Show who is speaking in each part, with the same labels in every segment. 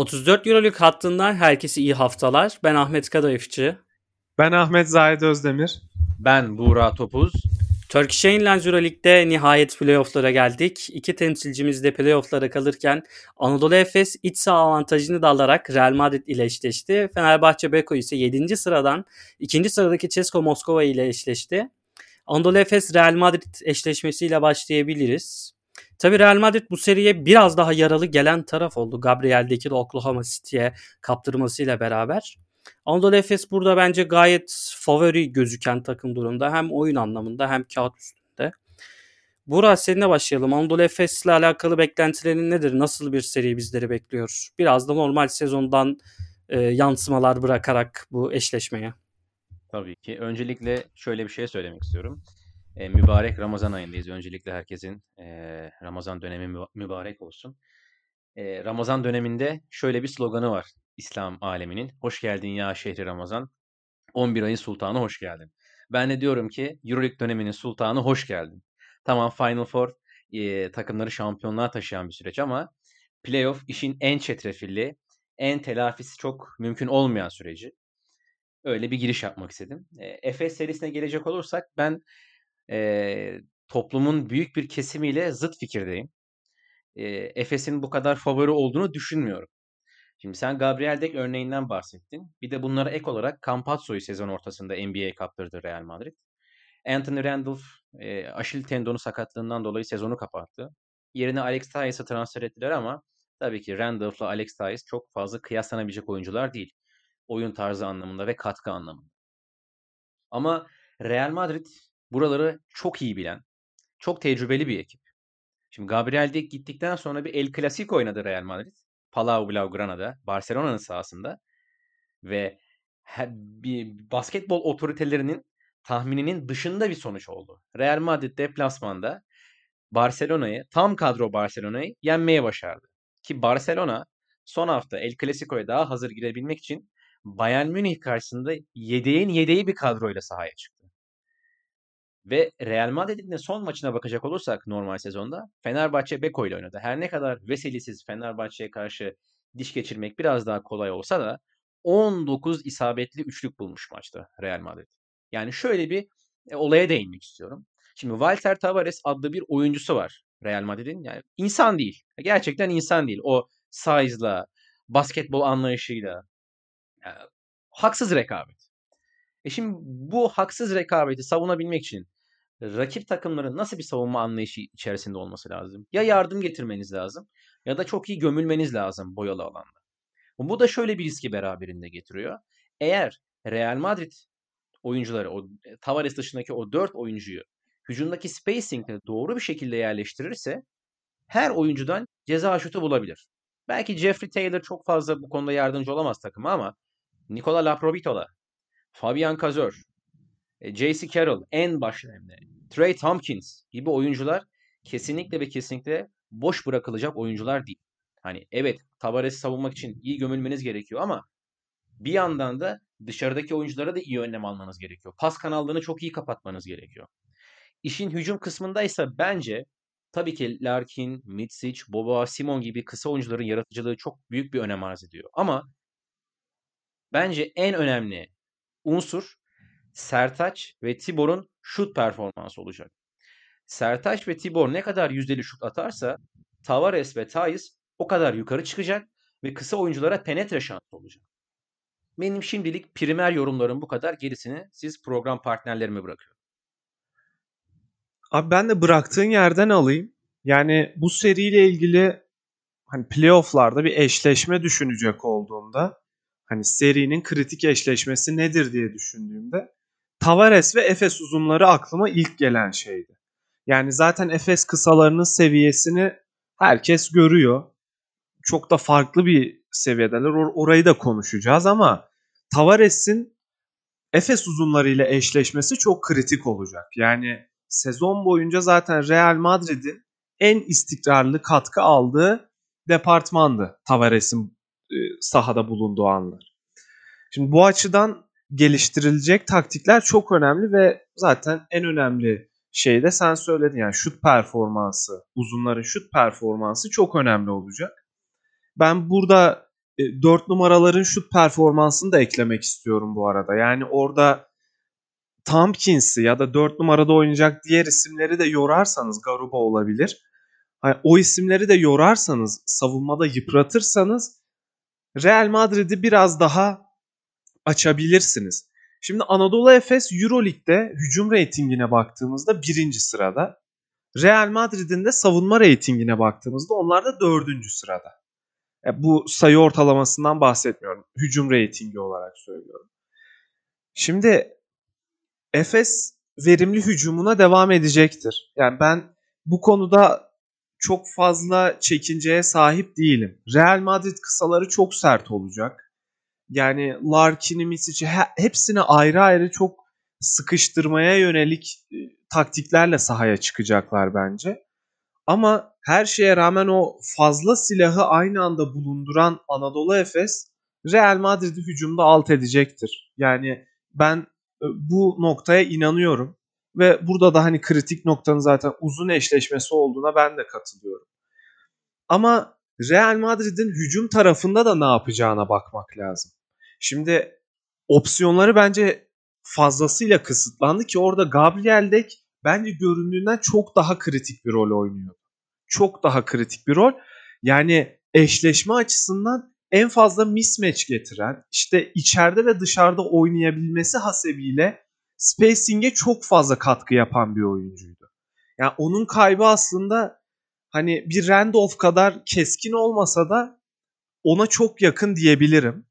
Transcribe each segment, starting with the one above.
Speaker 1: 34 Euroleague hattından herkese iyi haftalar. Ben Ahmet Kadayıfçı.
Speaker 2: Ben Ahmet Zahid Özdemir.
Speaker 3: Ben Buğra Topuz.
Speaker 1: Turkish Airlines Euroleague'de nihayet playofflara geldik. İki temsilcimiz de playofflara kalırken Anadolu Efes iç saha avantajını da alarak Real Madrid ile eşleşti. Fenerbahçe Beko ise 7. sıradan 2. sıradaki Cesko Moskova ile eşleşti. Anadolu Efes Real Madrid eşleşmesiyle başlayabiliriz. Tabi Real Madrid bu seriye biraz daha yaralı gelen taraf oldu. Gabriel'deki de Oklahoma City'ye kaptırmasıyla beraber. Anadolu Efes burada bence gayet favori gözüken takım durumda. Hem oyun anlamında hem kağıt üstünde. Burak seninle başlayalım. Anadolu Efes ile alakalı beklentilerin nedir? Nasıl bir seri bizleri bekliyor? Biraz da normal sezondan e, yansımalar bırakarak bu eşleşmeye.
Speaker 3: Tabii ki. Öncelikle şöyle bir şey söylemek istiyorum. E, mübarek Ramazan ayındayız. Öncelikle herkesin e, Ramazan dönemi mübarek olsun. E, Ramazan döneminde şöyle bir sloganı var İslam aleminin. Hoş geldin ya şehri Ramazan. 11 ayın sultanı hoş geldin. Ben de diyorum ki Euroleague döneminin sultanı hoş geldin. Tamam Final Four e, takımları şampiyonluğa taşıyan bir süreç ama playoff işin en çetrefilli, en telafisi çok mümkün olmayan süreci. Öyle bir giriş yapmak istedim. E, Efes serisine gelecek olursak ben e, toplumun büyük bir kesimiyle zıt fikirdeyim. E, Efes'in bu kadar favori olduğunu düşünmüyorum. Şimdi sen Gabriel Dek örneğinden bahsettin. Bir de bunlara ek olarak Campazzo'yu sezon ortasında NBA'ye kaptırdı Real Madrid. Anthony Randolph e, aşil tendonu sakatlığından dolayı sezonu kapattı. Yerine Alex Tyus'ı transfer ettiler ama tabii ki Randolph'la Alex Tyus çok fazla kıyaslanabilecek oyuncular değil. Oyun tarzı anlamında ve katkı anlamında. Ama Real Madrid buraları çok iyi bilen, çok tecrübeli bir ekip. Şimdi Gabriel Dek gittikten sonra bir El Clasico oynadı Real Madrid. Palau Blaugrana'da, Barcelona'nın sahasında ve bir basketbol otoritelerinin tahmininin dışında bir sonuç oldu. Real Madrid deplasmanda Barcelona'yı, tam kadro Barcelona'yı yenmeye başardı. Ki Barcelona son hafta El Clasico'ya daha hazır girebilmek için Bayern Münih karşısında yedeğin yedeği bir kadroyla sahaya çıktı. Ve Real Madrid'in de son maçına bakacak olursak normal sezonda Fenerbahçe Beko ile oynadı. Her ne kadar veselisiz Fenerbahçe'ye karşı diş geçirmek biraz daha kolay olsa da 19 isabetli üçlük bulmuş maçta Real Madrid. Yani şöyle bir e, olaya değinmek istiyorum. Şimdi Walter Tavares adlı bir oyuncusu var Real Madrid'in. Yani insan değil. Gerçekten insan değil. O size'la, basketbol anlayışıyla. Yani, haksız rekabet. E şimdi bu haksız rekabeti savunabilmek için rakip takımların nasıl bir savunma anlayışı içerisinde olması lazım? Ya yardım getirmeniz lazım ya da çok iyi gömülmeniz lazım boyalı alanda. Bu da şöyle bir riski beraberinde getiriyor. Eğer Real Madrid oyuncuları, o e, Tavares dışındaki o 4 oyuncuyu hücumdaki spacing'le doğru bir şekilde yerleştirirse her oyuncudan ceza şutu bulabilir. Belki Jeffrey Taylor çok fazla bu konuda yardımcı olamaz takıma ama Nikola Laprovitola, Fabian Cazor, e, J.C. Carroll en başlarında, Trey Tompkins gibi oyuncular kesinlikle ve kesinlikle boş bırakılacak oyuncular değil. Hani evet Tavares'i savunmak için iyi gömülmeniz gerekiyor ama bir yandan da dışarıdaki oyunculara da iyi önlem almanız gerekiyor. Pas kanallarını çok iyi kapatmanız gerekiyor. İşin hücum kısmındaysa bence tabii ki Larkin, Mitsic, Boba, Simon gibi kısa oyuncuların yaratıcılığı çok büyük bir önem arz ediyor. Ama bence en önemli unsur Sertaç ve Tibor'un şut performansı olacak. Sertaç ve Tibor ne kadar yüzdeli şut atarsa Tavares ve Thais o kadar yukarı çıkacak ve kısa oyunculara penetre şansı olacak. Benim şimdilik primer yorumlarım bu kadar. Gerisini siz program partnerlerime bırakıyorum.
Speaker 2: Abi ben de bıraktığın yerden alayım. Yani bu seriyle ilgili hani playoff'larda bir eşleşme düşünecek olduğumda hani serinin kritik eşleşmesi nedir diye düşündüğümde Tavares ve Efes uzunları aklıma ilk gelen şeydi. Yani zaten Efes kısalarının seviyesini herkes görüyor. Çok da farklı bir seviyedeler. Or- orayı da konuşacağız ama Tavares'in Efes uzunlarıyla eşleşmesi çok kritik olacak. Yani sezon boyunca zaten Real Madrid'in en istikrarlı katkı aldığı departmandı Tavares'in e, sahada bulunduğu anlar. Şimdi bu açıdan geliştirilecek taktikler çok önemli ve zaten en önemli şey de sen söyledin yani şut performansı, uzunların şut performansı çok önemli olacak. Ben burada 4 numaraların şut performansını da eklemek istiyorum bu arada. Yani orada Tompkins'i ya da 4 numarada oynayacak diğer isimleri de yorarsanız Garuba olabilir. O isimleri de yorarsanız, savunmada yıpratırsanız Real Madrid'i biraz daha açabilirsiniz. Şimdi Anadolu Efes Euroleague'de hücum reytingine baktığımızda birinci sırada. Real Madrid'in de savunma reytingine baktığımızda onlar da dördüncü sırada. E, bu sayı ortalamasından bahsetmiyorum. Hücum reytingi olarak söylüyorum. Şimdi Efes verimli hücumuna devam edecektir. Yani ben bu konuda çok fazla çekinceye sahip değilim. Real Madrid kısaları çok sert olacak. Yani Larkin'i, Misic'i hepsini ayrı ayrı çok sıkıştırmaya yönelik e, taktiklerle sahaya çıkacaklar bence. Ama her şeye rağmen o fazla silahı aynı anda bulunduran Anadolu Efes Real Madrid'i hücumda alt edecektir. Yani ben e, bu noktaya inanıyorum. Ve burada da hani kritik noktanın zaten uzun eşleşmesi olduğuna ben de katılıyorum. Ama Real Madrid'in hücum tarafında da ne yapacağına bakmak lazım. Şimdi opsiyonları bence fazlasıyla kısıtlandı ki orada Gabriel Dek bence göründüğünden çok daha kritik bir rol oynuyor. Çok daha kritik bir rol. Yani eşleşme açısından en fazla mismatch getiren, işte içeride ve dışarıda oynayabilmesi hasebiyle spacing'e çok fazla katkı yapan bir oyuncuydu. Yani onun kaybı aslında hani bir Randolph kadar keskin olmasa da ona çok yakın diyebilirim.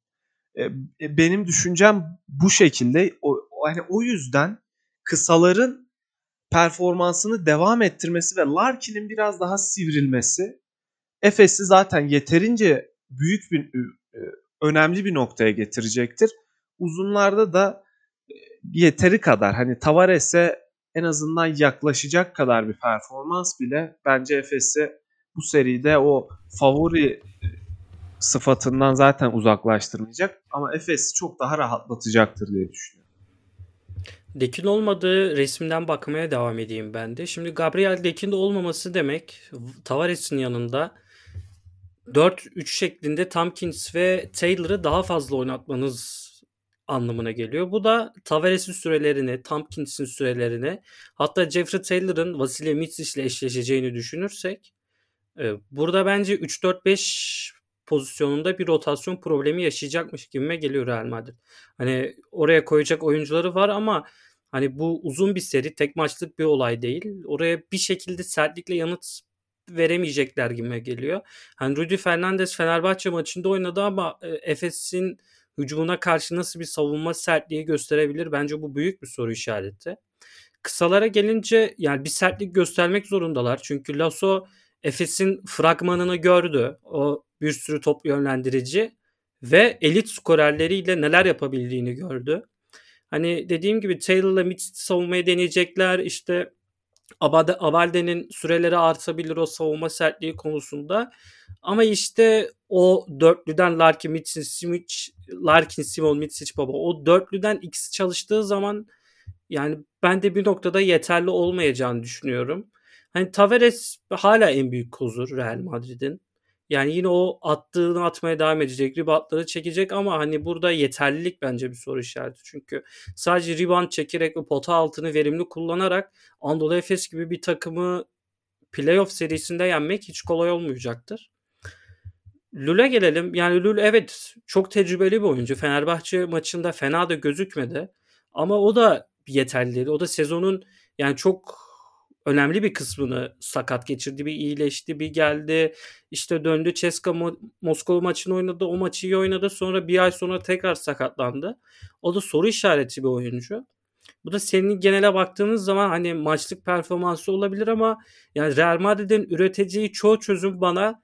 Speaker 2: E, e, benim düşüncem bu şekilde. O, hani o yüzden kısaların performansını devam ettirmesi ve Larkin'in biraz daha sivrilmesi Efes'i zaten yeterince büyük bir e, önemli bir noktaya getirecektir. Uzunlarda da yeteri kadar hani Tavares'e en azından yaklaşacak kadar bir performans bile bence Efes'i bu seride o favori sıfatından zaten uzaklaştırmayacak ama Efes'i çok daha rahatlatacaktır diye düşünüyorum.
Speaker 1: Dekin olmadığı resimden bakmaya devam edeyim ben de. Şimdi Gabriel Dekin de olmaması demek Tavares'in yanında 4-3 şeklinde Tompkins ve Taylor'ı daha fazla oynatmanız anlamına geliyor. Bu da Tavares'in sürelerini, Tompkins'in sürelerini hatta Jeffrey Taylor'ın Vasilya Mitsic ile eşleşeceğini düşünürsek e, burada bence 3-4-5 pozisyonunda bir rotasyon problemi yaşayacakmış gibime geliyor Real Madrid. Hani oraya koyacak oyuncuları var ama hani bu uzun bir seri tek maçlık bir olay değil. Oraya bir şekilde sertlikle yanıt veremeyecekler gibime geliyor. Hani Rudy Fernandez Fenerbahçe maçında oynadı ama e, Efes'in hücumuna karşı nasıl bir savunma sertliği gösterebilir? Bence bu büyük bir soru işareti. Kısalara gelince yani bir sertlik göstermek zorundalar. Çünkü Lasso Efes'in fragmanını gördü. O bir sürü top yönlendirici ve elit skorerleriyle neler yapabildiğini gördü. Hani dediğim gibi Taylor'la Mitchell savunmayı deneyecekler. İşte Abade, Abalde'nin süreleri artabilir o savunma sertliği konusunda. Ama işte o dörtlüden Larkin, Mitchell, Simic, Larkin, Simon, Mitsic baba o dörtlüden ikisi çalıştığı zaman yani ben de bir noktada yeterli olmayacağını düşünüyorum. Hani Tavares hala en büyük kozu Real Madrid'in. Yani yine o attığını atmaya devam edecek. Reboundları çekecek ama hani burada yeterlilik bence bir soru işareti. Çünkü sadece rebound çekerek ve pota altını verimli kullanarak Anadolu Efes gibi bir takımı playoff serisinde yenmek hiç kolay olmayacaktır. Lül'e gelelim. Yani Lül evet çok tecrübeli bir oyuncu. Fenerbahçe maçında fena da gözükmedi. Ama o da yeterli. O da sezonun yani çok önemli bir kısmını sakat geçirdi. Bir iyileşti, bir geldi. İşte döndü. Ceska Moskova maçını oynadı. O maçı iyi oynadı. Sonra bir ay sonra tekrar sakatlandı. O da soru işareti bir oyuncu. Bu da senin genele baktığınız zaman hani maçlık performansı olabilir ama yani Real Madrid'in üreteceği çoğu çözüm bana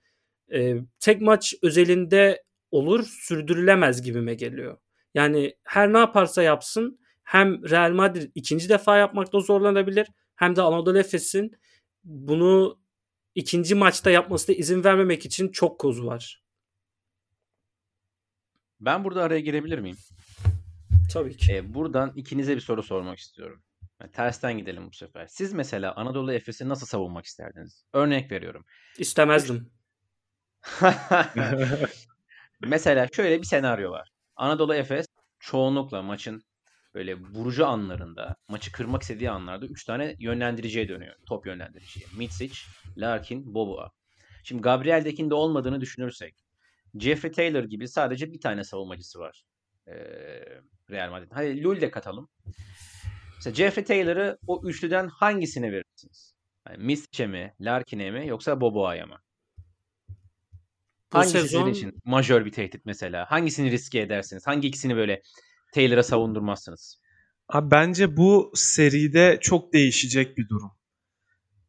Speaker 1: e, tek maç özelinde olur sürdürülemez gibime geliyor. Yani her ne yaparsa yapsın hem Real Madrid ikinci defa yapmakta zorlanabilir hem de Anadolu Efes'in bunu ikinci maçta yapmasına izin vermemek için çok kozu var.
Speaker 3: Ben burada araya girebilir miyim?
Speaker 1: Tabii ki.
Speaker 3: Ee, buradan ikinize bir soru sormak istiyorum. Yani tersten gidelim bu sefer. Siz mesela Anadolu Efes'i nasıl savunmak isterdiniz? Örnek veriyorum.
Speaker 1: İstemezdim.
Speaker 3: Mesela şöyle bir senaryo var. Anadolu Efes çoğunlukla maçın böyle vurucu anlarında, maçı kırmak istediği anlarda 3 tane yönlendiriciye dönüyor. Top yönlendiriciye. Mitsic, Larkin, Boboa. Şimdi Gabriel Dekin de olmadığını düşünürsek Jeffrey Taylor gibi sadece bir tane savunmacısı var. Ee, Real Madrid. Hadi Lul de katalım. Mesela Jeffrey Taylor'ı o üçlüden hangisine verirsiniz? Yani Misic'e mi, Larkin'e mi yoksa Boboa'ya mı?
Speaker 1: Bu
Speaker 3: Hangisi
Speaker 1: sezon
Speaker 3: sizin için majör bir tehdit mesela? Hangisini riske edersiniz? Hangi ikisini böyle Taylor'a savundurmazsınız?
Speaker 2: Abi bence bu seride çok değişecek bir durum.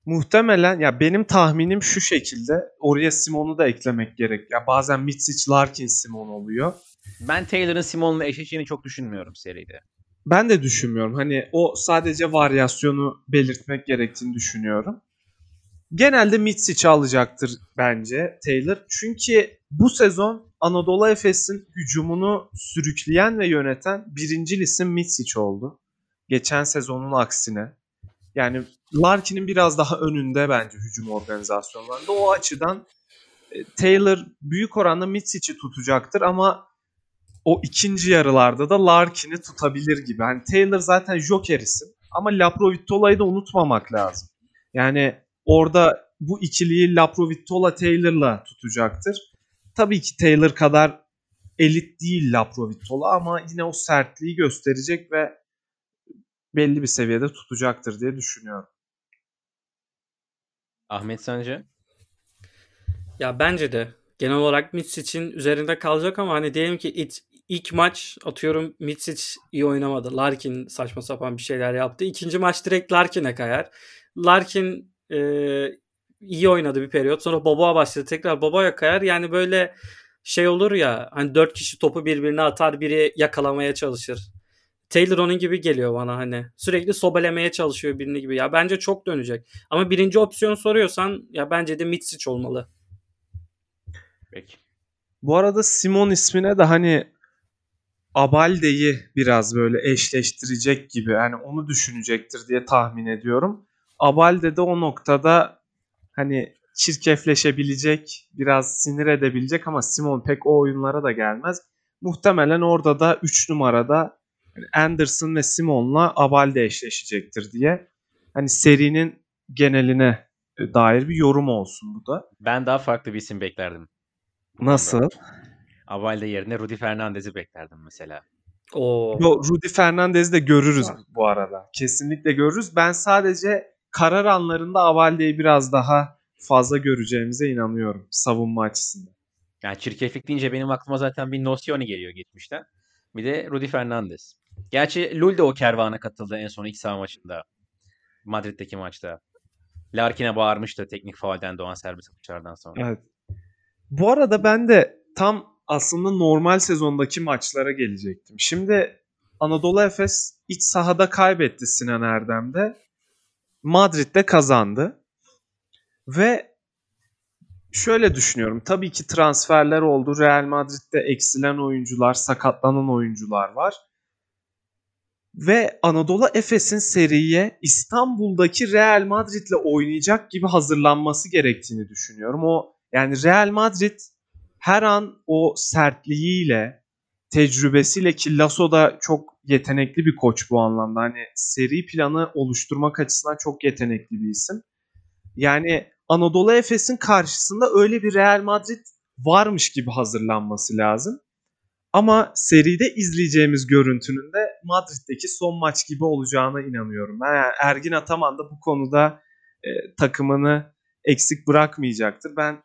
Speaker 2: Muhtemelen ya benim tahminim şu şekilde. Oraya Simon'u da eklemek gerek. Ya bazen Mitsic, Larkin, Simon oluyor.
Speaker 3: Ben Taylor'ın Simon'la eşleşeceğini çok düşünmüyorum seride.
Speaker 2: Ben de düşünmüyorum. Hani o sadece varyasyonu belirtmek gerektiğini düşünüyorum. Genelde Mitsic alacaktır bence Taylor. Çünkü bu sezon Anadolu Efes'in hücumunu sürükleyen ve yöneten birinci isim Mitsic oldu. Geçen sezonun aksine. Yani Larkin'in biraz daha önünde bence hücum organizasyonlarında. O açıdan e, Taylor büyük oranda Mitsic'i tutacaktır ama o ikinci yarılarda da Larkin'i tutabilir gibi. Hani Taylor zaten joker isim ama Laprovitola'yı da unutmamak lazım. Yani orada bu ikiliyi Laprovitola Taylor'la tutacaktır. Tabii ki Taylor kadar elit değil Laprovitola ama yine o sertliği gösterecek ve belli bir seviyede tutacaktır diye düşünüyorum.
Speaker 3: Ahmet sence?
Speaker 1: ya bence de genel olarak Mitsic'in üzerinde kalacak ama hani diyelim ki ilk, ilk maç atıyorum Mitsic iyi oynamadı. Larkin saçma sapan bir şeyler yaptı. İkinci maç direkt Larkin'e kayar. Larkin e, iyi oynadı bir periyot. Sonra Bobo'a başladı. Tekrar Bobo'ya kayar. Yani böyle şey olur ya hani dört kişi topu birbirine atar biri yakalamaya çalışır. Taylor onun gibi geliyor bana hani. Sürekli sobelemeye çalışıyor birini gibi. Ya bence çok dönecek. Ama birinci opsiyon soruyorsan ya bence de Mitsic olmalı.
Speaker 3: Peki.
Speaker 2: Bu arada Simon ismine de hani Abalde'yi biraz böyle eşleştirecek gibi. Yani onu düşünecektir diye tahmin ediyorum. Abalde de o noktada hani çirkefleşebilecek, biraz sinir edebilecek ama Simon pek o oyunlara da gelmez. Muhtemelen orada da 3 numarada Anderson ve Simon'la Abalde eşleşecektir diye. Hani serinin geneline dair bir yorum olsun bu da.
Speaker 3: Ben daha farklı bir isim beklerdim.
Speaker 2: Nasıl?
Speaker 3: Avalde yerine Rudy Fernandez'i beklerdim mesela.
Speaker 1: Oo.
Speaker 2: Yo, Rudy Fernandez'i de görürüz bu arada. Kesinlikle görürüz. Ben sadece karar anlarında Avalde'yi biraz daha fazla göreceğimize inanıyorum savunma açısından.
Speaker 3: Yani çirkeflik deyince benim aklıma zaten bir Nocioni geliyor geçmişten. Bir de Rudy Fernandez. Gerçi Lul de o kervana katıldı en son iç saha maçında. Madrid'deki maçta. Larkin'e bağırmıştı teknik faulden doğan serbest atışlardan sonra.
Speaker 2: Evet. Bu arada ben de tam aslında normal sezondaki maçlara gelecektim. Şimdi Anadolu Efes iç sahada kaybetti Sinan Erdem'de. Madrid'de kazandı. Ve şöyle düşünüyorum. Tabii ki transferler oldu. Real Madrid'de eksilen oyuncular, sakatlanan oyuncular var. Ve Anadolu Efes'in seriye İstanbul'daki Real Madrid'le oynayacak gibi hazırlanması gerektiğini düşünüyorum. O yani Real Madrid her an o sertliğiyle, tecrübesiyle ki Lasso da çok yetenekli bir koç bu anlamda. Hani seri planı oluşturmak açısından çok yetenekli bir isim. Yani Anadolu Efes'in karşısında öyle bir Real Madrid varmış gibi hazırlanması lazım. Ama seride izleyeceğimiz görüntünün de Madrid'deki son maç gibi olacağına inanıyorum. Yani Ergin Ataman da bu konuda e, takımını eksik bırakmayacaktır. Ben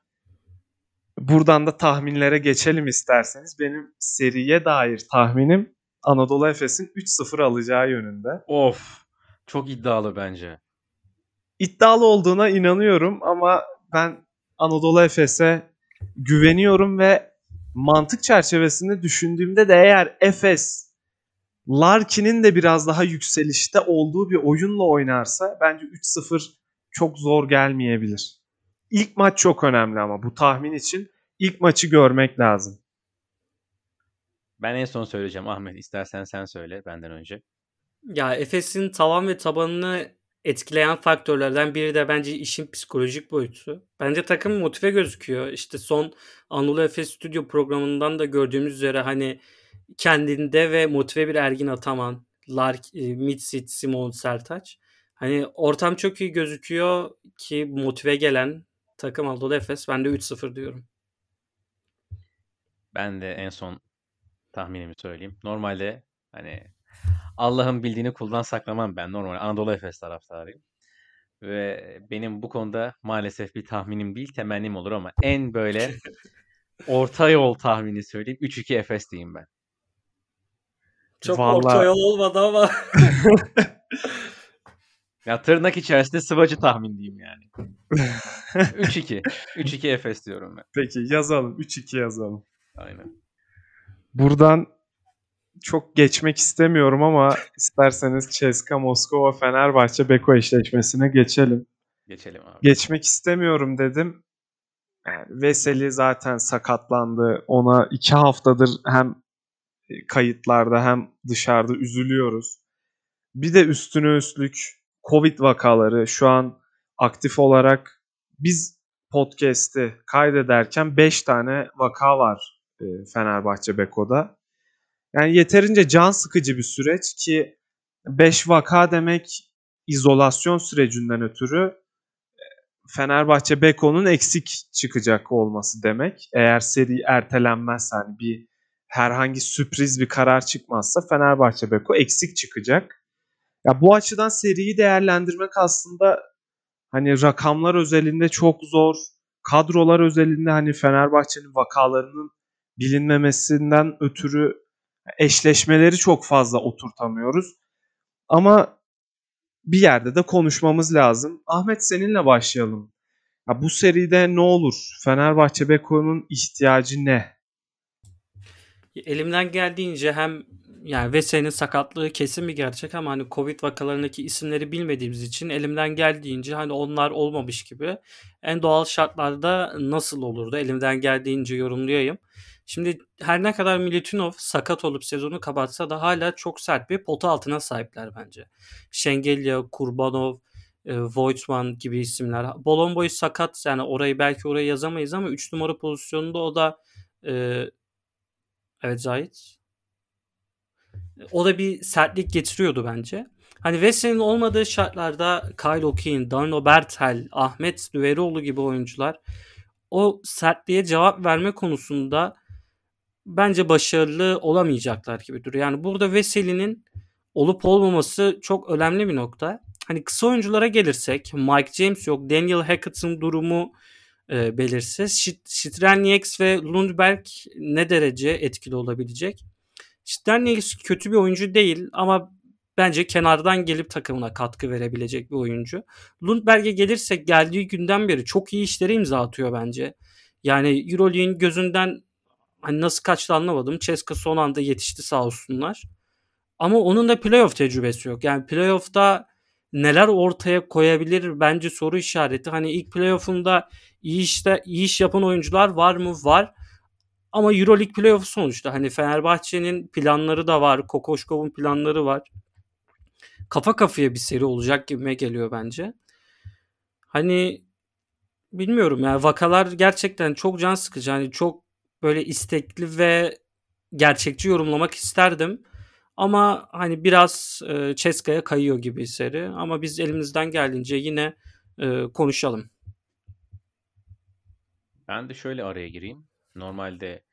Speaker 2: buradan da tahminlere geçelim isterseniz. Benim seriye dair tahminim Anadolu Efes'in 3-0 alacağı yönünde.
Speaker 3: Of. Çok iddialı bence.
Speaker 2: İddialı olduğuna inanıyorum ama ben Anadolu Efes'e güveniyorum ve mantık çerçevesinde düşündüğümde de eğer Efes Larkin'in de biraz daha yükselişte olduğu bir oyunla oynarsa bence 3-0 çok zor gelmeyebilir. İlk maç çok önemli ama bu tahmin için ilk maçı görmek lazım.
Speaker 3: Ben en son söyleyeceğim Ahmet. istersen sen söyle benden önce.
Speaker 1: Ya Efes'in tavan ve tabanını etkileyen faktörlerden biri de bence işin psikolojik boyutu. Bence takım motive gözüküyor. İşte son Anadolu Efes Stüdyo programından da gördüğümüz üzere hani kendinde ve motive bir Ergin Ataman, Lark, e, Mitsit, Simon Sertaç. Hani ortam çok iyi gözüküyor ki motive gelen takım Anadolu Efes. Ben de 3-0 diyorum.
Speaker 3: Ben de en son tahminimi söyleyeyim. Normalde hani Allah'ın bildiğini kuldan saklamam ben. Normal Anadolu Efes taraftarıyım. Ve benim bu konuda maalesef bir tahminim değil temennim olur ama en böyle orta yol tahmini söyleyeyim. 3-2 Efes diyeyim ben.
Speaker 1: Çok Vallahi... orta yol olmadı ama.
Speaker 3: ya tırnak içerisinde sıvacı tahmin diyeyim yani. 3-2. 3-2 Efes diyorum ben.
Speaker 2: Peki yazalım. 3-2 yazalım.
Speaker 3: Aynen.
Speaker 2: Buradan çok geçmek istemiyorum ama isterseniz Ceska Moskova Fenerbahçe Beko eşleşmesine geçelim.
Speaker 3: Geçelim abi.
Speaker 2: Geçmek istemiyorum dedim. Yani Veseli zaten sakatlandı. Ona iki haftadır hem kayıtlarda hem dışarıda üzülüyoruz. Bir de üstüne üstlük Covid vakaları şu an aktif olarak biz podcast'i kaydederken 5 tane vaka var Fenerbahçe Beko'da. Yani yeterince can sıkıcı bir süreç ki 5 vaka demek izolasyon sürecinden ötürü e, Fenerbahçe Beko'nun eksik çıkacak olması demek. Eğer seri ertelenmezse hani bir herhangi sürpriz bir karar çıkmazsa Fenerbahçe Beko eksik çıkacak. Ya bu açıdan seriyi değerlendirmek aslında hani rakamlar özelinde çok zor. Kadrolar özelinde hani Fenerbahçe'nin vakalarının bilinmemesinden ötürü eşleşmeleri çok fazla oturtamıyoruz. Ama bir yerde de konuşmamız lazım. Ahmet seninle başlayalım. Ya bu seride ne olur? Fenerbahçe Beko'nun ihtiyacı ne?
Speaker 1: Elimden geldiğince hem yani Vesey'nin sakatlığı kesin bir gerçek ama hani Covid vakalarındaki isimleri bilmediğimiz için elimden geldiğince hani onlar olmamış gibi en doğal şartlarda nasıl olurdu elimden geldiğince yorumlayayım. Şimdi her ne kadar Militinov sakat olup sezonu kapatsa da hala çok sert bir pota altına sahipler bence. Şengelya, Kurbanov, e, Voigtman gibi isimler. Bolomboy sakat yani orayı belki oraya yazamayız ama 3 numara pozisyonunda o da e, evet Zahit o da bir sertlik getiriyordu bence. Hani Wesley'nin olmadığı şartlarda Kyle O'Keefe, Darno Bertel, Ahmet Düverioğlu gibi oyuncular o sertliğe cevap verme konusunda bence başarılı olamayacaklar gibi duruyor. Yani burada Veseli'nin olup olmaması çok önemli bir nokta. Hani kısa oyunculara gelirsek Mike James yok. Daniel Hackett'ın durumu e, belirsiz. Strelnieks ve Lundberg ne derece etkili olabilecek? Strelnieks kötü bir oyuncu değil ama bence kenardan gelip takımına katkı verebilecek bir oyuncu. Lundberg'e gelirsek geldiği günden beri çok iyi işleri imza atıyor bence. Yani Euroleague'in gözünden hani nasıl kaçtı anlamadım. Ceska son anda yetişti sağ olsunlar. Ama onun da playoff tecrübesi yok. Yani playoff'ta neler ortaya koyabilir bence soru işareti. Hani ilk playoff'unda iyi işte iyi iş yapan oyuncular var mı? Var. Ama EuroLeague playoff sonuçta hani Fenerbahçe'nin planları da var. Kokoşkov'un planları var. Kafa kafaya bir seri olacak gibime geliyor bence. Hani bilmiyorum yani vakalar gerçekten çok can sıkıcı. Hani çok böyle istekli ve gerçekçi yorumlamak isterdim. Ama hani biraz e, Ceska'ya kayıyor gibi seri. Ama biz elimizden geldiğince yine e, konuşalım.
Speaker 3: Ben de şöyle araya gireyim. Normalde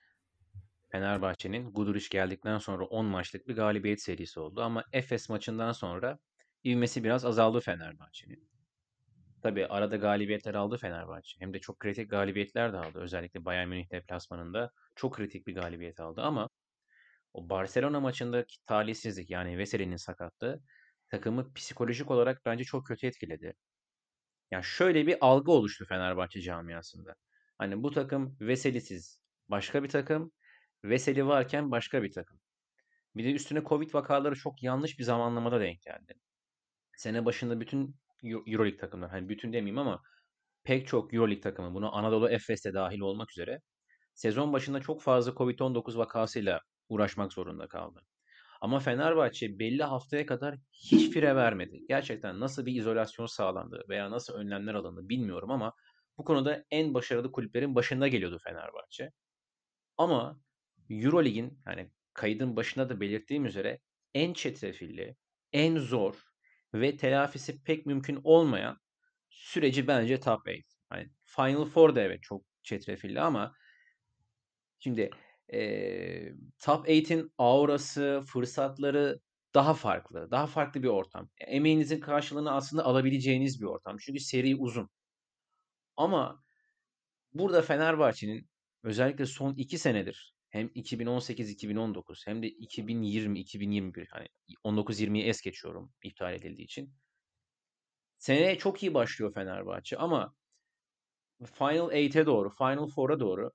Speaker 3: Fenerbahçe'nin Guduric geldikten sonra 10 maçlık bir galibiyet serisi oldu. Ama Efes maçından sonra ivmesi biraz azaldı Fenerbahçe'nin. Tabii arada galibiyetler aldı Fenerbahçe. Hem de çok kritik galibiyetler de aldı. Özellikle Bayern Münih deplasmanında çok kritik bir galibiyet aldı ama o Barcelona maçındaki talihsizlik yani Veseli'nin sakatlığı takımı psikolojik olarak bence çok kötü etkiledi. Yani şöyle bir algı oluştu Fenerbahçe camiasında. Hani bu takım Veseli'siz başka bir takım, Veseli varken başka bir takım. Bir de üstüne Covid vakaları çok yanlış bir zamanlamada denk geldi. Sene başında bütün Euroleague takımları, hani bütün demeyeyim ama pek çok Euroleague takımı, buna Anadolu Efes de dahil olmak üzere sezon başında çok fazla Covid-19 vakasıyla uğraşmak zorunda kaldı. Ama Fenerbahçe belli haftaya kadar hiç fire vermedi. Gerçekten nasıl bir izolasyon sağlandı veya nasıl önlemler alındı bilmiyorum ama bu konuda en başarılı kulüplerin başında geliyordu Fenerbahçe. Ama Eurolig'in yani kaydın başında da belirttiğim üzere en çetrefilli, en zor ve telafisi pek mümkün olmayan süreci bence top 8. Hani Final Four da evet çok çetrefilli ama şimdi e, top 8'in aurası, fırsatları daha farklı. Daha farklı bir ortam. Emeğinizin karşılığını aslında alabileceğiniz bir ortam. Çünkü seri uzun. Ama burada Fenerbahçe'nin özellikle son iki senedir hem 2018-2019 hem de 2020-2021 hani 19-20'yi es geçiyorum iptal edildiği için. Seneye çok iyi başlıyor Fenerbahçe ama Final 8'e doğru, Final 4'a doğru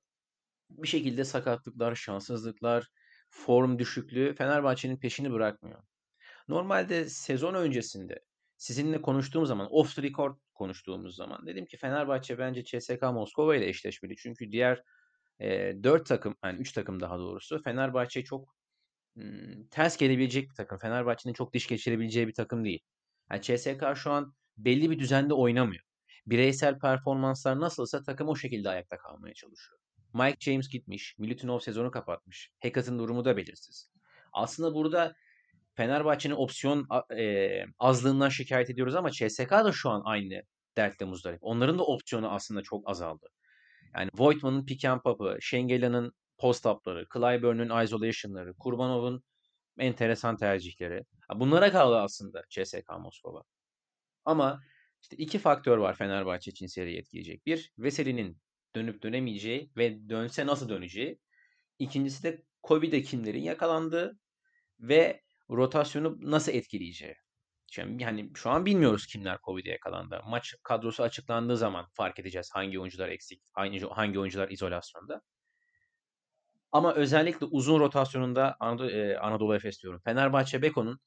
Speaker 3: bir şekilde sakatlıklar, şanssızlıklar, form düşüklüğü Fenerbahçe'nin peşini bırakmıyor. Normalde sezon öncesinde sizinle konuştuğum zaman, off the record konuştuğumuz zaman dedim ki Fenerbahçe bence CSK Moskova ile eşleşmeli. Çünkü diğer e, 4 takım, yani 3 takım daha doğrusu Fenerbahçe çok m, ters gelebilecek bir takım. Fenerbahçe'nin çok diş geçirebileceği bir takım değil. Yani CSK şu an belli bir düzende oynamıyor. Bireysel performanslar nasılsa takım o şekilde ayakta kalmaya çalışıyor. Mike James gitmiş. Milutinov sezonu kapatmış. Hackett'ın durumu da belirsiz. Aslında burada Fenerbahçe'nin opsiyon e, azlığından şikayet ediyoruz ama CSK da şu an aynı dertle muzdarip. Onların da opsiyonu aslında çok azaldı. Yani Voigtman'ın pick and pop'ı, Şengela'nın post-up'ları, Clyburn'un isolation'ları, Kurbanov'un enteresan tercihleri. Bunlara kaldı aslında CSK Moskova. Ama işte iki faktör var Fenerbahçe için seriyi etkileyecek. Bir, Veseli'nin dönüp dönemeyeceği ve dönse nasıl döneceği. İkincisi de Covid'e kimlerin yakalandığı ve rotasyonu nasıl etkileyeceği. Şimdi yani şu an bilmiyoruz kimler Covid'e yakalandı. Maç kadrosu açıklandığı zaman fark edeceğiz hangi oyuncular eksik, hangi, hangi oyuncular izolasyonda. Ama özellikle uzun rotasyonunda Anadolu, e, Anadolu Efes diyorum. Fenerbahçe Beko'nun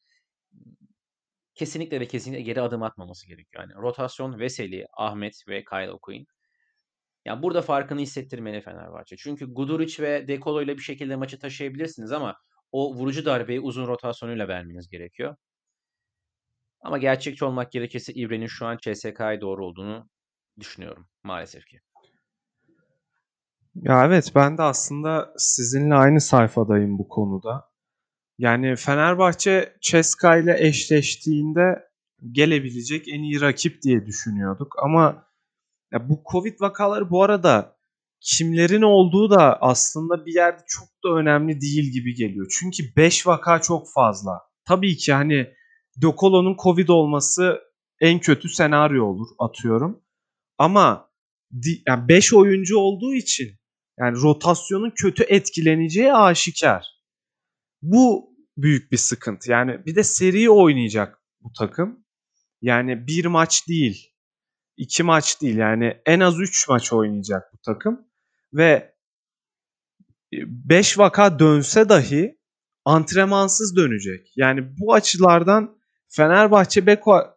Speaker 3: kesinlikle ve kesinlikle geri adım atmaması gerekiyor. Yani rotasyon Veseli, Ahmet ve Kyle O'Quinn. Yani burada farkını hissettirmeli Fenerbahçe. Çünkü Guduric ve Dekolo ile bir şekilde maçı taşıyabilirsiniz ama o vurucu darbeyi uzun rotasyonuyla vermeniz gerekiyor. Ama gerçekçi olmak gerekirse İbre'nin şu an CSK'ya doğru olduğunu düşünüyorum maalesef ki.
Speaker 2: Ya evet ben de aslında sizinle aynı sayfadayım bu konuda. Yani Fenerbahçe Ceska ile eşleştiğinde gelebilecek en iyi rakip diye düşünüyorduk. Ama ya bu Covid vakaları bu arada kimlerin olduğu da aslında bir yerde çok da önemli değil gibi geliyor. Çünkü 5 vaka çok fazla. Tabii ki hani Dokolo'nun Covid olması en kötü senaryo olur atıyorum. Ama 5 yani beş oyuncu olduğu için yani rotasyonun kötü etkileneceği aşikar. Bu büyük bir sıkıntı. Yani bir de seri oynayacak bu takım. Yani bir maç değil, iki maç değil. Yani en az üç maç oynayacak bu takım. Ve 5 vaka dönse dahi antrenmansız dönecek. Yani bu açılardan Fenerbahçe Beko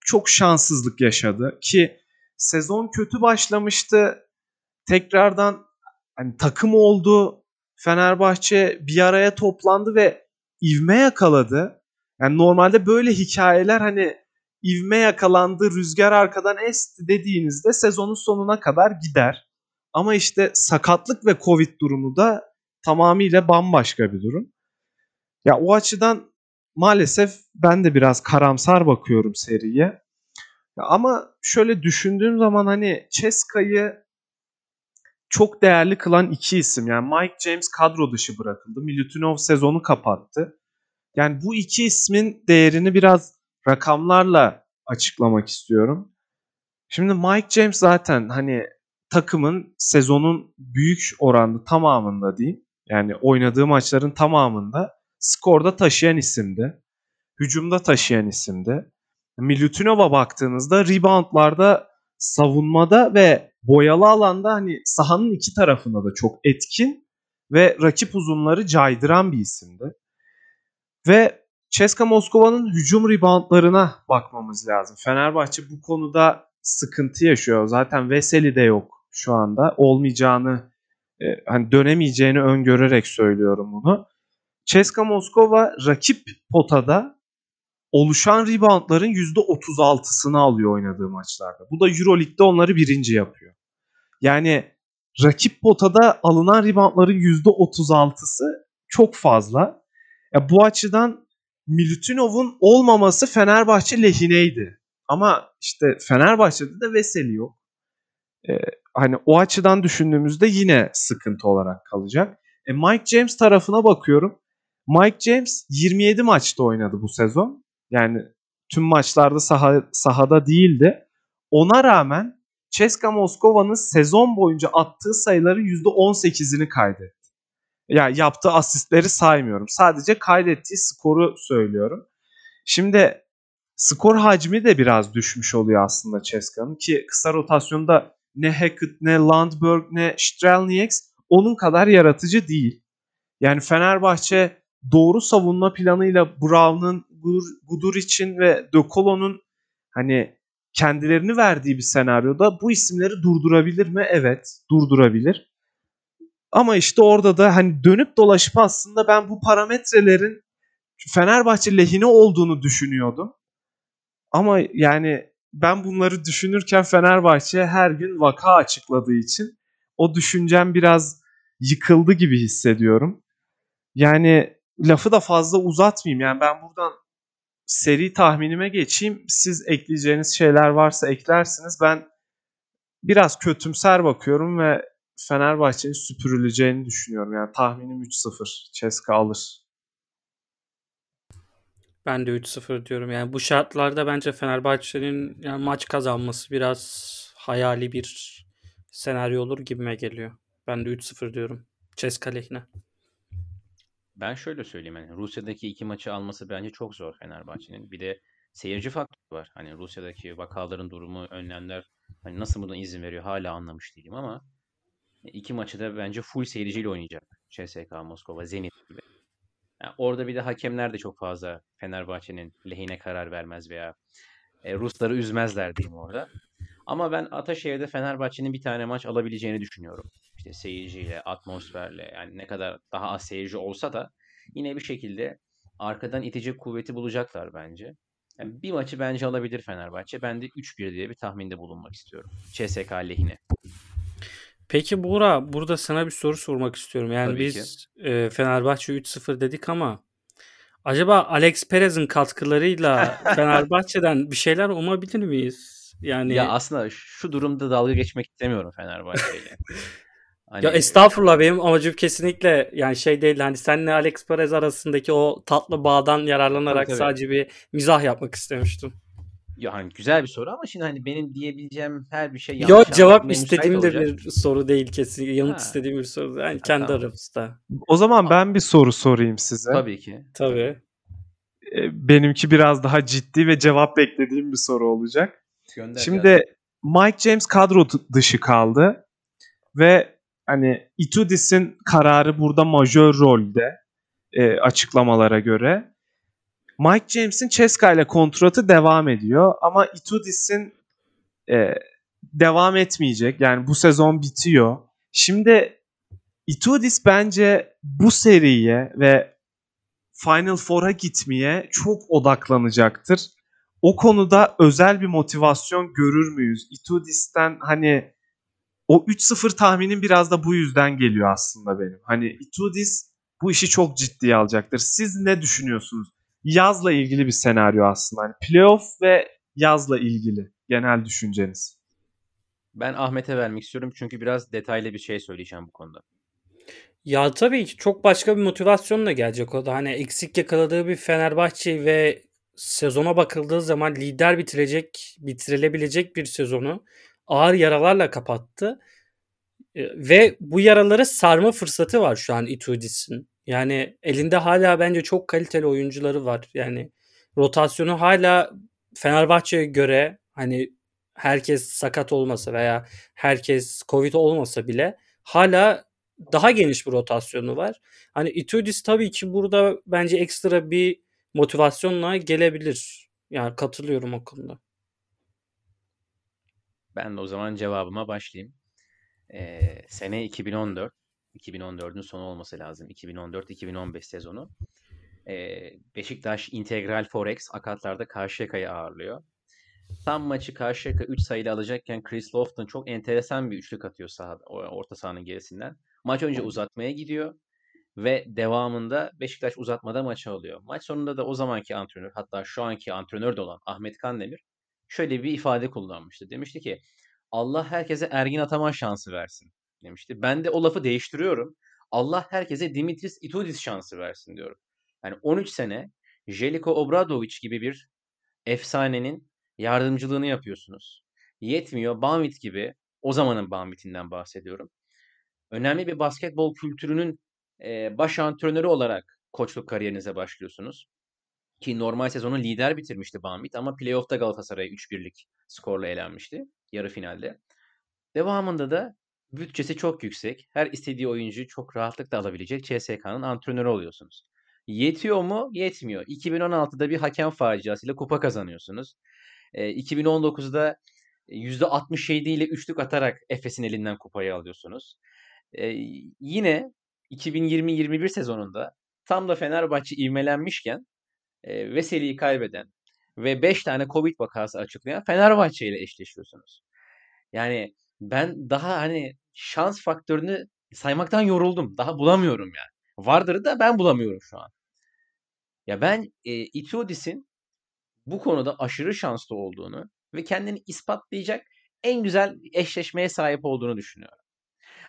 Speaker 2: çok şanssızlık yaşadı ki sezon kötü başlamıştı. Tekrardan hani takım oldu. Fenerbahçe bir araya toplandı ve ivme yakaladı. Yani normalde böyle hikayeler hani ivme yakalandı, rüzgar arkadan esti dediğinizde sezonun sonuna kadar gider. Ama işte sakatlık ve Covid durumu da tamamıyla bambaşka bir durum. Ya o açıdan maalesef ben de biraz karamsar bakıyorum seriye. Ya ama şöyle düşündüğüm zaman hani Ceska'yı çok değerli kılan iki isim. Yani Mike James kadro dışı bırakıldı. Milutinov sezonu kapattı. Yani bu iki ismin değerini biraz rakamlarla açıklamak istiyorum. Şimdi Mike James zaten hani takımın sezonun büyük oranda tamamında diyeyim. Yani oynadığı maçların tamamında skorda taşıyan isimdi. Hücumda taşıyan isimdi. Milutinov'a baktığınızda reboundlarda, savunmada ve boyalı alanda hani sahanın iki tarafında da çok etkin ve rakip uzunları caydıran bir isimdi. Ve Ceska Moskova'nın hücum reboundlarına bakmamız lazım. Fenerbahçe bu konuda sıkıntı yaşıyor. Zaten Veseli de yok şu anda. Olmayacağını e, hani dönemeyeceğini öngörerek söylüyorum bunu. CSKA Moskova rakip potada oluşan reboundların %36'sını alıyor oynadığı maçlarda. Bu da Euroleague'de onları birinci yapıyor. Yani rakip potada alınan reboundların %36'sı çok fazla. Ya bu açıdan Milutinov'un olmaması Fenerbahçe lehineydi. Ama işte Fenerbahçe'de de Veseli yok. Ee, hani o açıdan düşündüğümüzde yine sıkıntı olarak kalacak. E Mike James tarafına bakıyorum. Mike James 27 maçta oynadı bu sezon. Yani tüm maçlarda saha, sahada değildi. Ona rağmen CSKA Moskova'nın sezon boyunca attığı sayıların %18'ini kaydetti. Ya yani yaptığı asistleri saymıyorum. Sadece kaydettiği skoru söylüyorum. Şimdi skor hacmi de biraz düşmüş oluyor aslında Ceska'nın ki kısa rotasyonda ne Hackett ne Landberg ne Strelnieks onun kadar yaratıcı değil. Yani Fenerbahçe doğru savunma planıyla Brown'un, Guduric'in ve De Colo'nun hani kendilerini verdiği bir senaryoda bu isimleri durdurabilir mi? Evet, durdurabilir. Ama işte orada da hani dönüp dolaşıp aslında ben bu parametrelerin Fenerbahçe lehine olduğunu düşünüyordum. Ama yani ben bunları düşünürken Fenerbahçe her gün vaka açıkladığı için o düşüncem biraz yıkıldı gibi hissediyorum. Yani lafı da fazla uzatmayayım. Yani ben buradan seri tahminime geçeyim. Siz ekleyeceğiniz şeyler varsa eklersiniz. Ben biraz kötümser bakıyorum ve Fenerbahçe'nin süpürüleceğini düşünüyorum. Yani tahminim 3-0. Ceska alır.
Speaker 1: Ben de 3-0 diyorum. Yani bu şartlarda bence Fenerbahçe'nin yani maç kazanması biraz hayali bir senaryo olur gibime geliyor. Ben de 3-0 diyorum. Ceska lehine.
Speaker 3: Ben şöyle söyleyeyim yani Rusya'daki iki maçı alması bence çok zor Fenerbahçe'nin. Bir de seyirci faktörü var. Hani Rusya'daki vakaların durumu, önlemler hani nasıl buna izin veriyor hala anlamış değilim ama iki maçı da bence full seyirciyle oynayacak. CSKA Moskova, Zenit gibi. Yani orada bir de hakemler de çok fazla Fenerbahçe'nin lehine karar vermez veya e, Rusları üzmezler diyeyim orada. Ama ben Ataşehir'de Fenerbahçe'nin bir tane maç alabileceğini düşünüyorum. İşte seyirciyle, atmosferle yani ne kadar daha az seyirci olsa da yine bir şekilde arkadan itici kuvveti bulacaklar bence. Yani bir maçı bence alabilir Fenerbahçe. Ben de 3-1 diye bir tahminde bulunmak istiyorum. CSK lehine.
Speaker 1: Peki Buğra burada sana bir soru sormak istiyorum. Yani Tabii biz e, Fenerbahçe 3-0 dedik ama acaba Alex Perez'in katkılarıyla Fenerbahçe'den bir şeyler umabilir miyiz?
Speaker 3: Yani Ya aslında şu durumda dalga geçmek istemiyorum Fenerbahçe'yle.
Speaker 1: Hani... Ya estağfurullah benim amacım kesinlikle yani şey değil hani senle Alex Perez arasındaki o tatlı bağdan yararlanarak tabii, tabii. sadece bir mizah yapmak istemiştim.
Speaker 3: Ya hani güzel bir soru ama şimdi hani benim diyebileceğim her bir şey
Speaker 1: yanlış. Yok cevap istediğim de bir soru değil kesin. Yanıt ha. istediğim bir soru. Yani ha, kendi tamam. aramızda.
Speaker 2: O zaman ben bir soru sorayım size.
Speaker 3: Tabii ki.
Speaker 1: Tabii.
Speaker 2: Benimki biraz daha ciddi ve cevap beklediğim bir soru olacak. Gönder Şimdi geldi. Mike James kadro dışı kaldı ve hani Itudis'in kararı burada majör rolde e, açıklamalara göre. Mike James'in Ceska ile kontratı devam ediyor ama Itudis'in e, devam etmeyecek. Yani bu sezon bitiyor. Şimdi Itudis bence bu seriye ve Final Four'a gitmeye çok odaklanacaktır. O konuda özel bir motivasyon görür müyüz? Itudis'ten hani o 3-0 tahminim biraz da bu yüzden geliyor aslında benim. Hani Itudis bu işi çok ciddiye alacaktır. Siz ne düşünüyorsunuz? Yazla ilgili bir senaryo aslında. Hani playoff ve yazla ilgili genel düşünceniz.
Speaker 3: Ben Ahmet'e vermek istiyorum çünkü biraz detaylı bir şey söyleyeceğim bu konuda.
Speaker 1: Ya tabii ki çok başka bir motivasyonla gelecek o da. Hani eksik yakaladığı bir Fenerbahçe ve sezona bakıldığı zaman lider bitirecek, bitirilebilecek bir sezonu ağır yaralarla kapattı. Ve bu yaraları sarma fırsatı var şu an Itudis'in. Yani elinde hala bence çok kaliteli oyuncuları var. Yani rotasyonu hala Fenerbahçe'ye göre hani herkes sakat olmasa veya herkes Covid olmasa bile hala daha geniş bir rotasyonu var. Hani Itudis tabii ki burada bence ekstra bir motivasyonla gelebilir. Yani katılıyorum o konuda.
Speaker 3: Ben de o zaman cevabıma başlayayım. Ee, sene 2014. 2014'ün sonu olması lazım. 2014-2015 sezonu. Ee, Beşiktaş integral forex akatlarda Karşıyaka'yı ağırlıyor. Tam maçı Karşıyaka 3 sayıyla alacakken Chris Lofton çok enteresan bir üçlük atıyor sahada, orta sahanın gerisinden. Maç önce uzatmaya gidiyor ve devamında Beşiktaş uzatmada maçı alıyor. Maç sonunda da o zamanki antrenör hatta şu anki antrenör de olan Ahmet Kandemir şöyle bir ifade kullanmıştı. Demişti ki Allah herkese Ergin Ataman şansı versin demişti. Ben de o lafı değiştiriyorum. Allah herkese Dimitris Itudis şansı versin diyorum. Yani 13 sene Jeliko Obradovic gibi bir efsanenin yardımcılığını yapıyorsunuz. Yetmiyor Banvit gibi o zamanın Banvit'inden bahsediyorum. Önemli bir basketbol kültürünün e, baş antrenörü olarak koçluk kariyerinize başlıyorsunuz. Ki normal sezonu lider bitirmişti Banvit ama playoff'ta Galatasaray'a 3-1'lik skorla elenmişti yarı finalde. Devamında da bütçesi çok yüksek. Her istediği oyuncuyu çok rahatlıkla alabilecek CSK'nın antrenörü oluyorsunuz. Yetiyor mu? Yetmiyor. 2016'da bir hakem faciasıyla kupa kazanıyorsunuz. E, 2019'da %67 ile üçlük atarak Efes'in elinden kupayı alıyorsunuz. E, yine 2020-21 sezonunda tam da Fenerbahçe ivmelenmişken e, Veseli'yi kaybeden ve 5 tane Covid vakası açıklayan Fenerbahçe ile eşleşiyorsunuz. Yani ben daha hani şans faktörünü saymaktan yoruldum. Daha bulamıyorum yani. Vardır da ben bulamıyorum şu an. Ya ben e, Itiodis'in bu konuda aşırı şanslı olduğunu ve kendini ispatlayacak en güzel eşleşmeye sahip olduğunu düşünüyorum.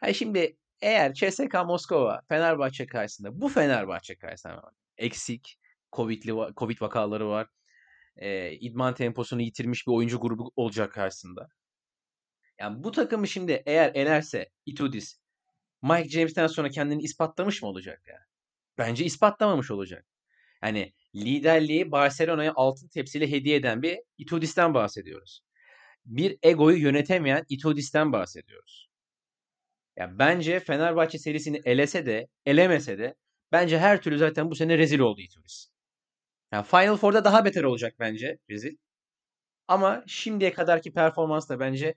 Speaker 3: Yani şimdi eğer CSK Moskova Fenerbahçe karşısında bu Fenerbahçe karşısında eksik Covid'li Covid vakaları var. E, idman temposunu yitirmiş bir oyuncu grubu olacak karşısında. Yani bu takımı şimdi eğer elerse Itudis Mike James'ten sonra kendini ispatlamış mı olacak ya? Yani? Bence ispatlamamış olacak. Yani liderliği Barcelona'ya altın tepsiyle hediye eden bir Itudis'ten bahsediyoruz. Bir egoyu yönetemeyen Itudis'ten bahsediyoruz. Ya bence Fenerbahçe serisini elese de elemese de bence her türlü zaten bu sene rezil oldu Itudis. Yani Final Four'da daha beter olacak bence rezil. Ama şimdiye kadarki performans da bence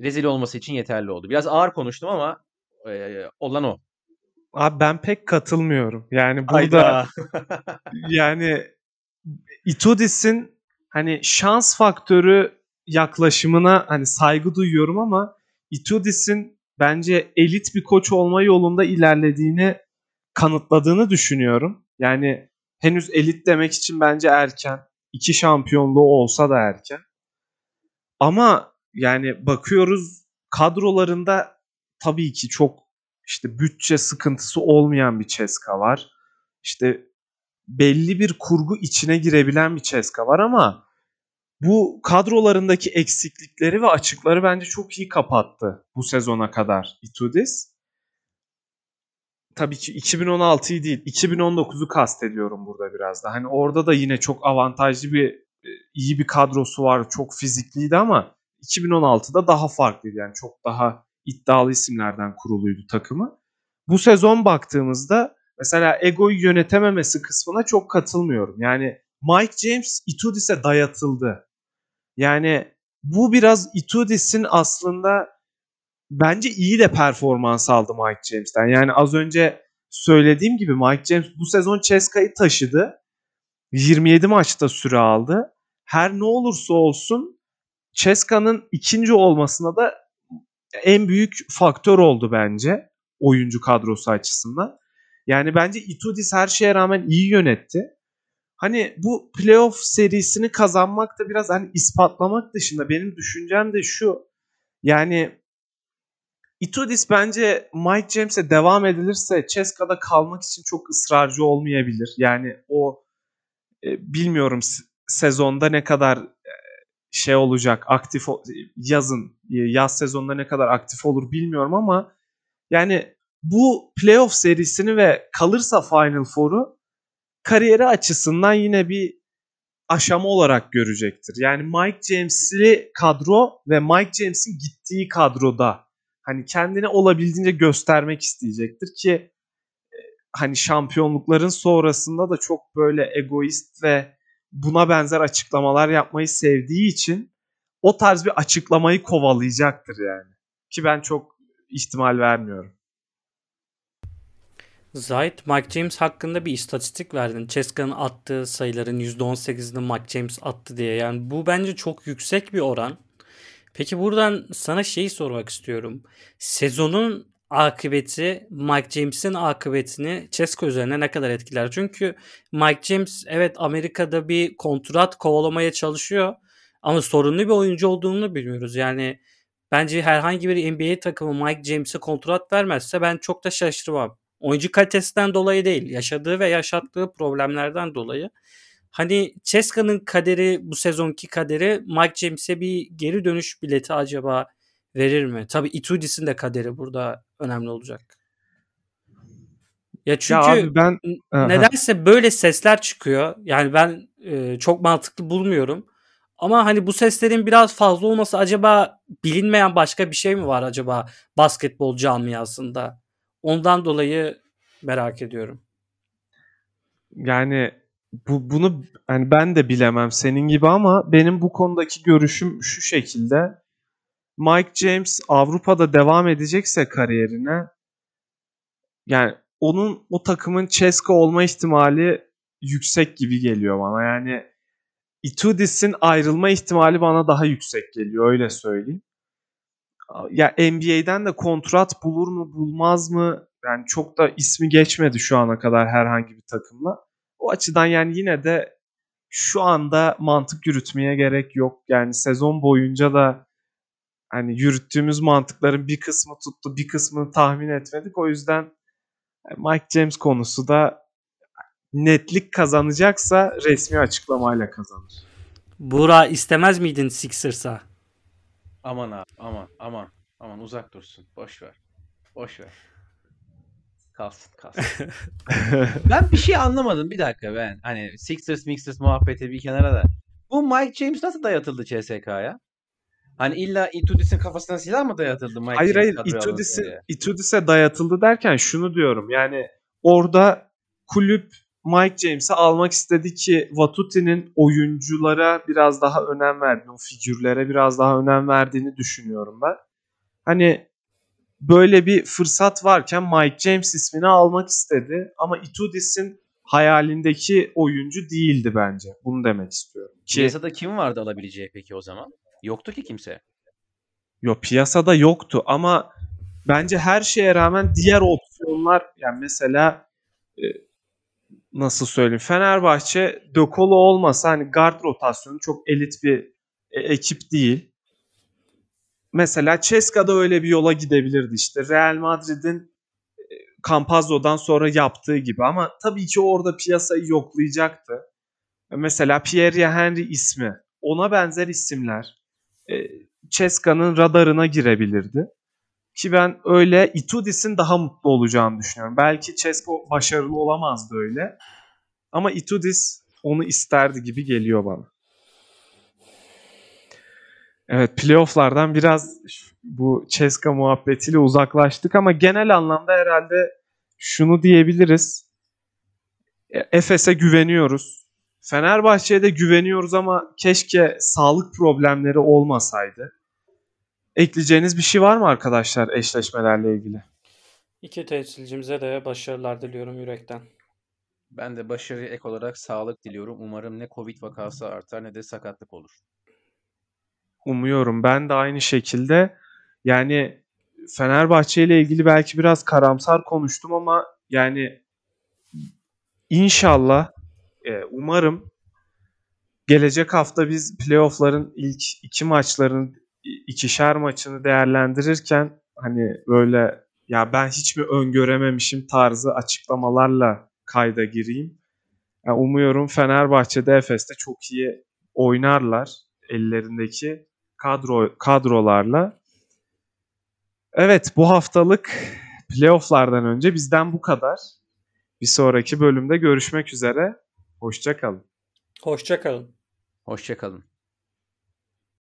Speaker 3: rezil olması için yeterli oldu. Biraz ağır konuştum ama e, olan o.
Speaker 2: Abi ben pek katılmıyorum. Yani burada yani Itudis'in hani şans faktörü yaklaşımına hani saygı duyuyorum ama Itudis'in bence elit bir koç olma yolunda ilerlediğini kanıtladığını düşünüyorum. Yani henüz elit demek için bence erken. İki şampiyonluğu olsa da erken. Ama yani bakıyoruz kadrolarında tabii ki çok işte bütçe sıkıntısı olmayan bir Ceska var. İşte belli bir kurgu içine girebilen bir Ceska var ama bu kadrolarındaki eksiklikleri ve açıkları bence çok iyi kapattı bu sezona kadar Itudis. Tabii ki 2016'yı değil 2019'u kastediyorum burada biraz da. Hani orada da yine çok avantajlı bir e, iyi bir kadrosu var. Çok fizikliydi ama 2016'da daha farklıydı. Yani çok daha iddialı isimlerden kuruluydu takımı. Bu sezon baktığımızda mesela egoyu yönetememesi kısmına çok katılmıyorum. Yani Mike James Itudis'e dayatıldı. Yani bu biraz Itudis'in aslında bence iyi de performans aldı Mike James'ten. Yani az önce söylediğim gibi Mike James bu sezon Ceska'yı taşıdı. 27 maçta süre aldı. Her ne olursa olsun Ceska'nın ikinci olmasına da en büyük faktör oldu bence oyuncu kadrosu açısından. Yani bence Itudis her şeye rağmen iyi yönetti. Hani bu playoff serisini kazanmak da biraz hani ispatlamak dışında benim düşüncem de şu. Yani Itudis bence Mike James'e devam edilirse Ceska'da kalmak için çok ısrarcı olmayabilir. Yani o e, bilmiyorum sezonda ne kadar şey olacak aktif yazın yaz sezonunda ne kadar aktif olur bilmiyorum ama yani bu playoff serisini ve kalırsa Final Four'u kariyeri açısından yine bir aşama olarak görecektir. Yani Mike James'li kadro ve Mike James'in gittiği kadroda hani kendini olabildiğince göstermek isteyecektir ki e, hani şampiyonlukların sonrasında da çok böyle egoist ve buna benzer açıklamalar yapmayı sevdiği için o tarz bir açıklamayı kovalayacaktır yani. Ki ben çok ihtimal vermiyorum.
Speaker 1: Zahit, Mike James hakkında bir istatistik verdin. Ceska'nın attığı sayıların %18'ini Mike James attı diye. Yani bu bence çok yüksek bir oran. Peki buradan sana şeyi sormak istiyorum. Sezonun akıbeti Mike James'in akıbetini Ceska üzerine ne kadar etkiler? Çünkü Mike James evet Amerika'da bir kontrat kovalamaya çalışıyor ama sorunlu bir oyuncu olduğunu bilmiyoruz. Yani bence herhangi bir NBA takımı Mike James'e kontrat vermezse ben çok da şaşırmam. Oyuncu kalitesinden dolayı değil, yaşadığı ve yaşattığı problemlerden dolayı. Hani Ceska'nın kaderi bu sezonki kaderi Mike James'e bir geri dönüş bileti acaba verir mi? Tabii Itudis'in de kaderi burada önemli olacak. Ya çünkü
Speaker 2: Ya abi ben
Speaker 1: nedense böyle sesler çıkıyor. Yani ben e, çok mantıklı bulmuyorum. Ama hani bu seslerin biraz fazla olması acaba bilinmeyen başka bir şey mi var acaba basketbol camiasında? Ondan dolayı merak ediyorum.
Speaker 2: Yani bu bunu hani ben de bilemem senin gibi ama benim bu konudaki görüşüm şu şekilde. Mike James Avrupa'da devam edecekse kariyerine yani onun o takımın Ceska olma ihtimali yüksek gibi geliyor bana. Yani Itudis'in ayrılma ihtimali bana daha yüksek geliyor öyle söyleyeyim. Ya NBA'den de kontrat bulur mu bulmaz mı? Yani çok da ismi geçmedi şu ana kadar herhangi bir takımla. O açıdan yani yine de şu anda mantık yürütmeye gerek yok. Yani sezon boyunca da hani yürüttüğümüz mantıkların bir kısmı tuttu, bir kısmını tahmin etmedik. O yüzden Mike James konusu da netlik kazanacaksa resmi açıklamayla kazanır.
Speaker 1: Bura istemez miydin Sixers'a?
Speaker 3: Aman abi aman aman aman uzak dursun. Boş ver. Boş ver. Kalsın kalsın. ben bir şey anlamadım bir dakika ben. Hani Sixers Mixers muhabbeti bir kenara da. Bu Mike James nasıl dayatıldı CSK'ya? Hani illa Itudis'in kafasına silah mı dayatıldı Mike
Speaker 2: Hayır hayır Itudis'e Itudis'e dayatıldı derken şunu diyorum. Yani orada kulüp Mike James'i almak istedi ki Vatuti'nin oyunculara biraz daha önem verdiğini, o figürlere biraz daha önem verdiğini düşünüyorum ben. Hani böyle bir fırsat varken Mike James ismini almak istedi ama Itudis'in hayalindeki oyuncu değildi bence. Bunu demek istiyorum.
Speaker 3: Ki, Piyasada kim vardı alabileceği peki o zaman? Yoktu ki kimse.
Speaker 2: Yok piyasada yoktu ama bence her şeye rağmen diğer opsiyonlar yani mesela e, nasıl söyleyeyim Fenerbahçe De Colo olmasa hani guard rotasyonu çok elit bir e, ekip değil. Mesela Ceska'da öyle bir yola gidebilirdi işte. Real Madrid'in e, Campazzo'dan sonra yaptığı gibi ama tabii ki orada piyasayı yoklayacaktı. Mesela Pierre Henry ismi, ona benzer isimler e, Ceska'nın radarına girebilirdi. Ki ben öyle Itudis'in daha mutlu olacağını düşünüyorum. Belki Cesko başarılı olamazdı öyle. Ama Itudis onu isterdi gibi geliyor bana. Evet playofflardan biraz bu Ceska muhabbetiyle uzaklaştık ama genel anlamda herhalde şunu diyebiliriz. E, Efes'e güveniyoruz. Fenerbahçe'ye de güveniyoruz ama keşke sağlık problemleri olmasaydı. Ekleyeceğiniz bir şey var mı arkadaşlar eşleşmelerle ilgili?
Speaker 1: İki temsilcimize de başarılar diliyorum yürekten.
Speaker 3: Ben de başarı ek olarak sağlık diliyorum. Umarım ne Covid vakası artar ne de sakatlık olur.
Speaker 2: Umuyorum. Ben de aynı şekilde yani Fenerbahçe ile ilgili belki biraz karamsar konuştum ama yani inşallah e, umarım gelecek hafta biz playoff'ların ilk iki maçların ikişer maçını değerlendirirken hani böyle ya ben hiç mi öngörememişim tarzı açıklamalarla kayda gireyim. Yani umuyorum Fenerbahçe'de Efes'te çok iyi oynarlar ellerindeki kadro kadrolarla. Evet bu haftalık playofflardan önce bizden bu kadar. Bir sonraki bölümde görüşmek üzere. Hoşçakalın.
Speaker 1: Hoşçakalın.
Speaker 3: Hoşçakalın.